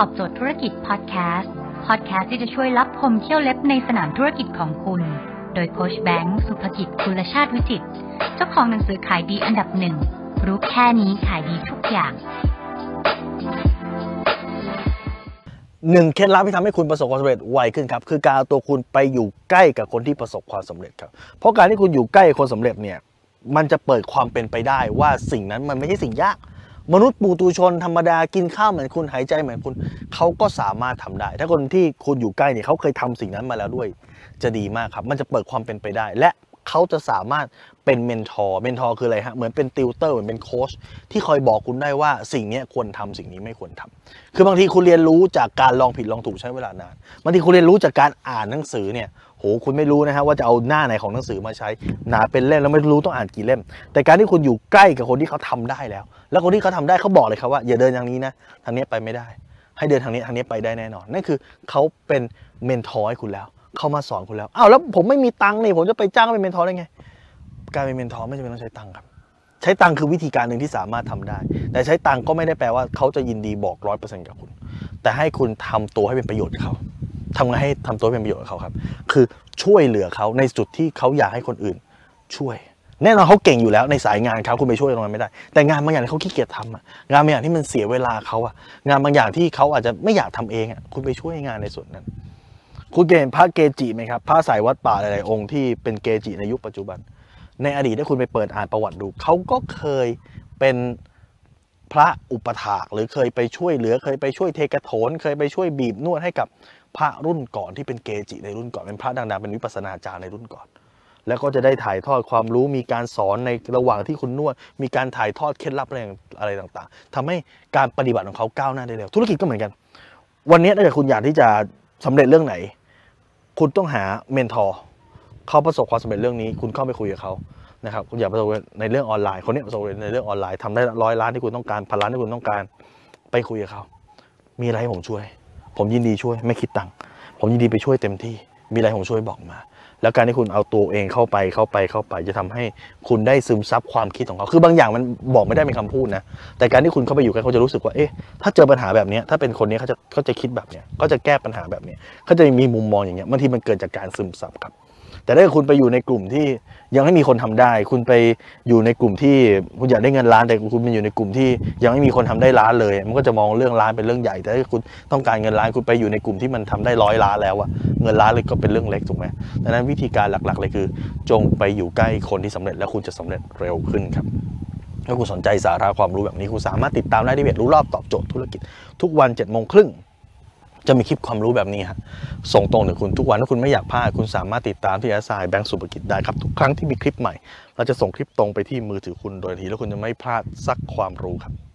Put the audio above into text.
ตอบโจทย์ธุรกิจพอดแคสต์ พอดแคสต์ที่จะช่วยรับพมเที่ยวเล็บในสนามธุรกิจของคุณ โดยโคชแบงค์สุภกิจคุลชาติวิจิต เจ้าของหนังสือขายดีอันดับหนึ่ง รู้แค่นี้ขายดีทุกอย่างหนึ่งเคล็ดลับที่ทำให้คุณประสบความสำเร็จไวขึ้นครับ คือการเอาตัวคุณไปอยู่ใกล้กับคนที่ประสบความสำเร็จครับ เพราะการที่คุณอยู่ใกล้คนสำเร็จเนี่ย มันจะเปิดความเป็นไปได้ว่าสิ่งนั้นมันไม่ใช่สิ่งยาก มนุษย์ปุถุชนธรรมดากินข้าวเหมือนคุณหายใจเหมือนคุณเขาก็สามารถทำได้ ถ้าคนที่คุณอยู่ใกล้เนี่ยเขาเคยทำสิ่งนั้นมาแล้วด้วย จะดีมากครับ มันจะเปิดความเป็นไปได้ และเขาจะสามารถเป็น mentor mentor คืออะไรฮะเหมือนเป็นติวเตอร์เหมือนเป็นโค้ชที่คอยบอกคุณได้ว่าสิ่งนี้ควรทำสิ่งนี้ไม่ควรทำคือบางทีคุณเรียนรู้จากการลองผิดลองถูกใช้เวลานานบางทีคุณเรียนรู้จากการอ่านหนังสือเนี่ย คุณไม่รู้นะฮะว่าจะเอาหน้าไหนของหนังสือมาใช้หนาเป็นเล่มแล้วไม่รู้ต้องอ่านกี่เล่ม แต่การที่คุณอยู่ใกล้กับคนที่เขาทำได้แล้ว แล้วคนที่เขาทำได้เขาบอกเลยครับว่าอย่าเดินทางนี้นะทางนี้ไปไม่ได้ ให้เดินทางนี้ทางนี้ไปได้แน่นอนนั่นคือเขาเป็น mentor ให้คุณแล้วเขามาสอนคุณแล้วอ้าวแล้วผมไม่มีตังค์นี่ผมจะไปจ้างเป็น mentor ได้ไง การเป็น mentor ไม่จำเป็นต้องใช้ตังค์ครับใช้ตังค์คือวิธีการหนึ่งที่สามารถทำได้ แต่ใช้ตังค์ก็ไม่ได้แปลว่าเขาจะยินดีบอกร้อยเปอร์เซ็นต์กับคุณ แต่ให้คุณทำตัวให้เป็นประโยชน์กับเขา ทำไงให้ทำตัวเป็นประโยชน์กับเขาครับ คือช่วยเหลือเขาในจุดที่เขาอยากให้คนอื่น ช่วย แน่นอนเขาเก่งอยู่แล้วในสายงานเขาคุณไปช่วยตรงนั้นไม่ได้ แต่งานบางอย่างที่เขาขี้เกียจทำอะงานบางอย่างที่มันเสียเวลาเขาอะงานบางอย่างที่เขาอาจจะไม่อยากทำเองอะคุณไปช่วยงานในส่วนนั้น คุณเคยเห็นพระเกจิไหมครับพระสายวัดป่าหลายๆองค์ที่เป็นเกจิในยุคปัจจุบัน ในอดีตถ้าคุณไปเปิดอ่านประวัติดูเขาก็เคยเป็นพระอุปถากหรือเคยไปช่วยเหลือเคยไปช่วยเทกระโถนเคยไปช่วยบีบนวดให้กับ พระรุ่นก่อนที่เป็นเกจิในรุ่นก่อนเป็นพระดังๆเป็นวิปัสนาจารย์ในรุ่นก่อน แล้วก็จะได้ถ่ายทอดความรู้มีการสอนในระหว่างที่คุณนวด มีการถ่ายทอดเคล็ดลับอะไรอะไรต่างๆทำให้การปฏิบัติของเขาก้าวหน้าได้เร็วธุรกิจก็เหมือนกัน วันนี้ถ้าเกิดคุณอยากที่จะสำเร็จเรื่องไหน คุณต้องหาเมนทอร์เขาประสบความสำเร็จเรื่องนี้ คุณเข้าไปคุยกับเขานะครับคุณอยากประสบในเรื่องออนไลน์คนนี้ประสบในเรื่องออนไลน์ทำได้ร้อยล้านที่คุณต้องการพันล้านที่คุณต้องการไปคุยกับเขา มีอะไรให้ผมช่วย ผมยินดีช่วยไม่คิดตังค์ผมยินดีไปช่วยเต็มที่มีอะไรผมช่วยบอกมา แล้วการที่คุณเอาตัวเองเข้าไปเข้าไปเข้าไปจะทำให้คุณได้ซึมซับความคิดของเขา คือบางอย่างมันบอกไม่ได้เป็นคำพูดนะ แต่การที่คุณเข้าไปอยู่ใกล้เขาจะรู้สึกว่า เอ๊ะ ถ้าเจอปัญหาแบบนี้ถ้าเป็นคนนี้เขาจะเขาจะคิดแบบเนี้ยเขาจะแก้ปัญหาแบบเนี้ยเขาจะมีมุมมองอย่างเงี้ยบางทีมันเกิดจากการซึมซับครับ แต่ถ้าคุณไปอยู่ในกลุ่มที่ยังไม่มีคนทำได้ คุณไปอยู่ในกลุ่มที่คุณอยากได้เงินล้านแต่คุณไปอยู่ในกลุ่มที่ยังไม่มีคนทำได้ล้านเลย มันก็จะมองเรื่องล้านเป็นเรื่องใหญ่ แต่ถ้าคุณต้องการเงินล้านคุณไปอยู่ในกลุ่มที่มันทำได้ร้อยล้านแล้วอะเงินล้านเลยก็เป็นเรื่องเล็กถูกไหมดังนั้นวิธีการหลักๆเลยคือ จงไปอยู่ใกล้คนที่สำเร็จแล้วคุณจะสำเร็จเร็วขึ้นครับถ้าคุณสนใจสาระความรู้แบบนี้คุณสามารถติดตามได้ที่เพจรู้รอบตอบโจทย์ธุรกิจ ทุกวัน7จ็ดโมงครึ่ง จะมีคลิปความรู้แบบนี้ฮะส่งตรงถึงคุณทุกวันถ้าคุณไม่อยากพลาดคุณสามารถติดตามที่แอสไซแบงก์สุภกิจได้ครับ ทุกครั้งที่มีคลิปใหม่ เราจะส่งคลิปตรงไปที่มือถือคุณโดยทันทีแล้วคุณจะไม่พลาดสักความรู้ครับ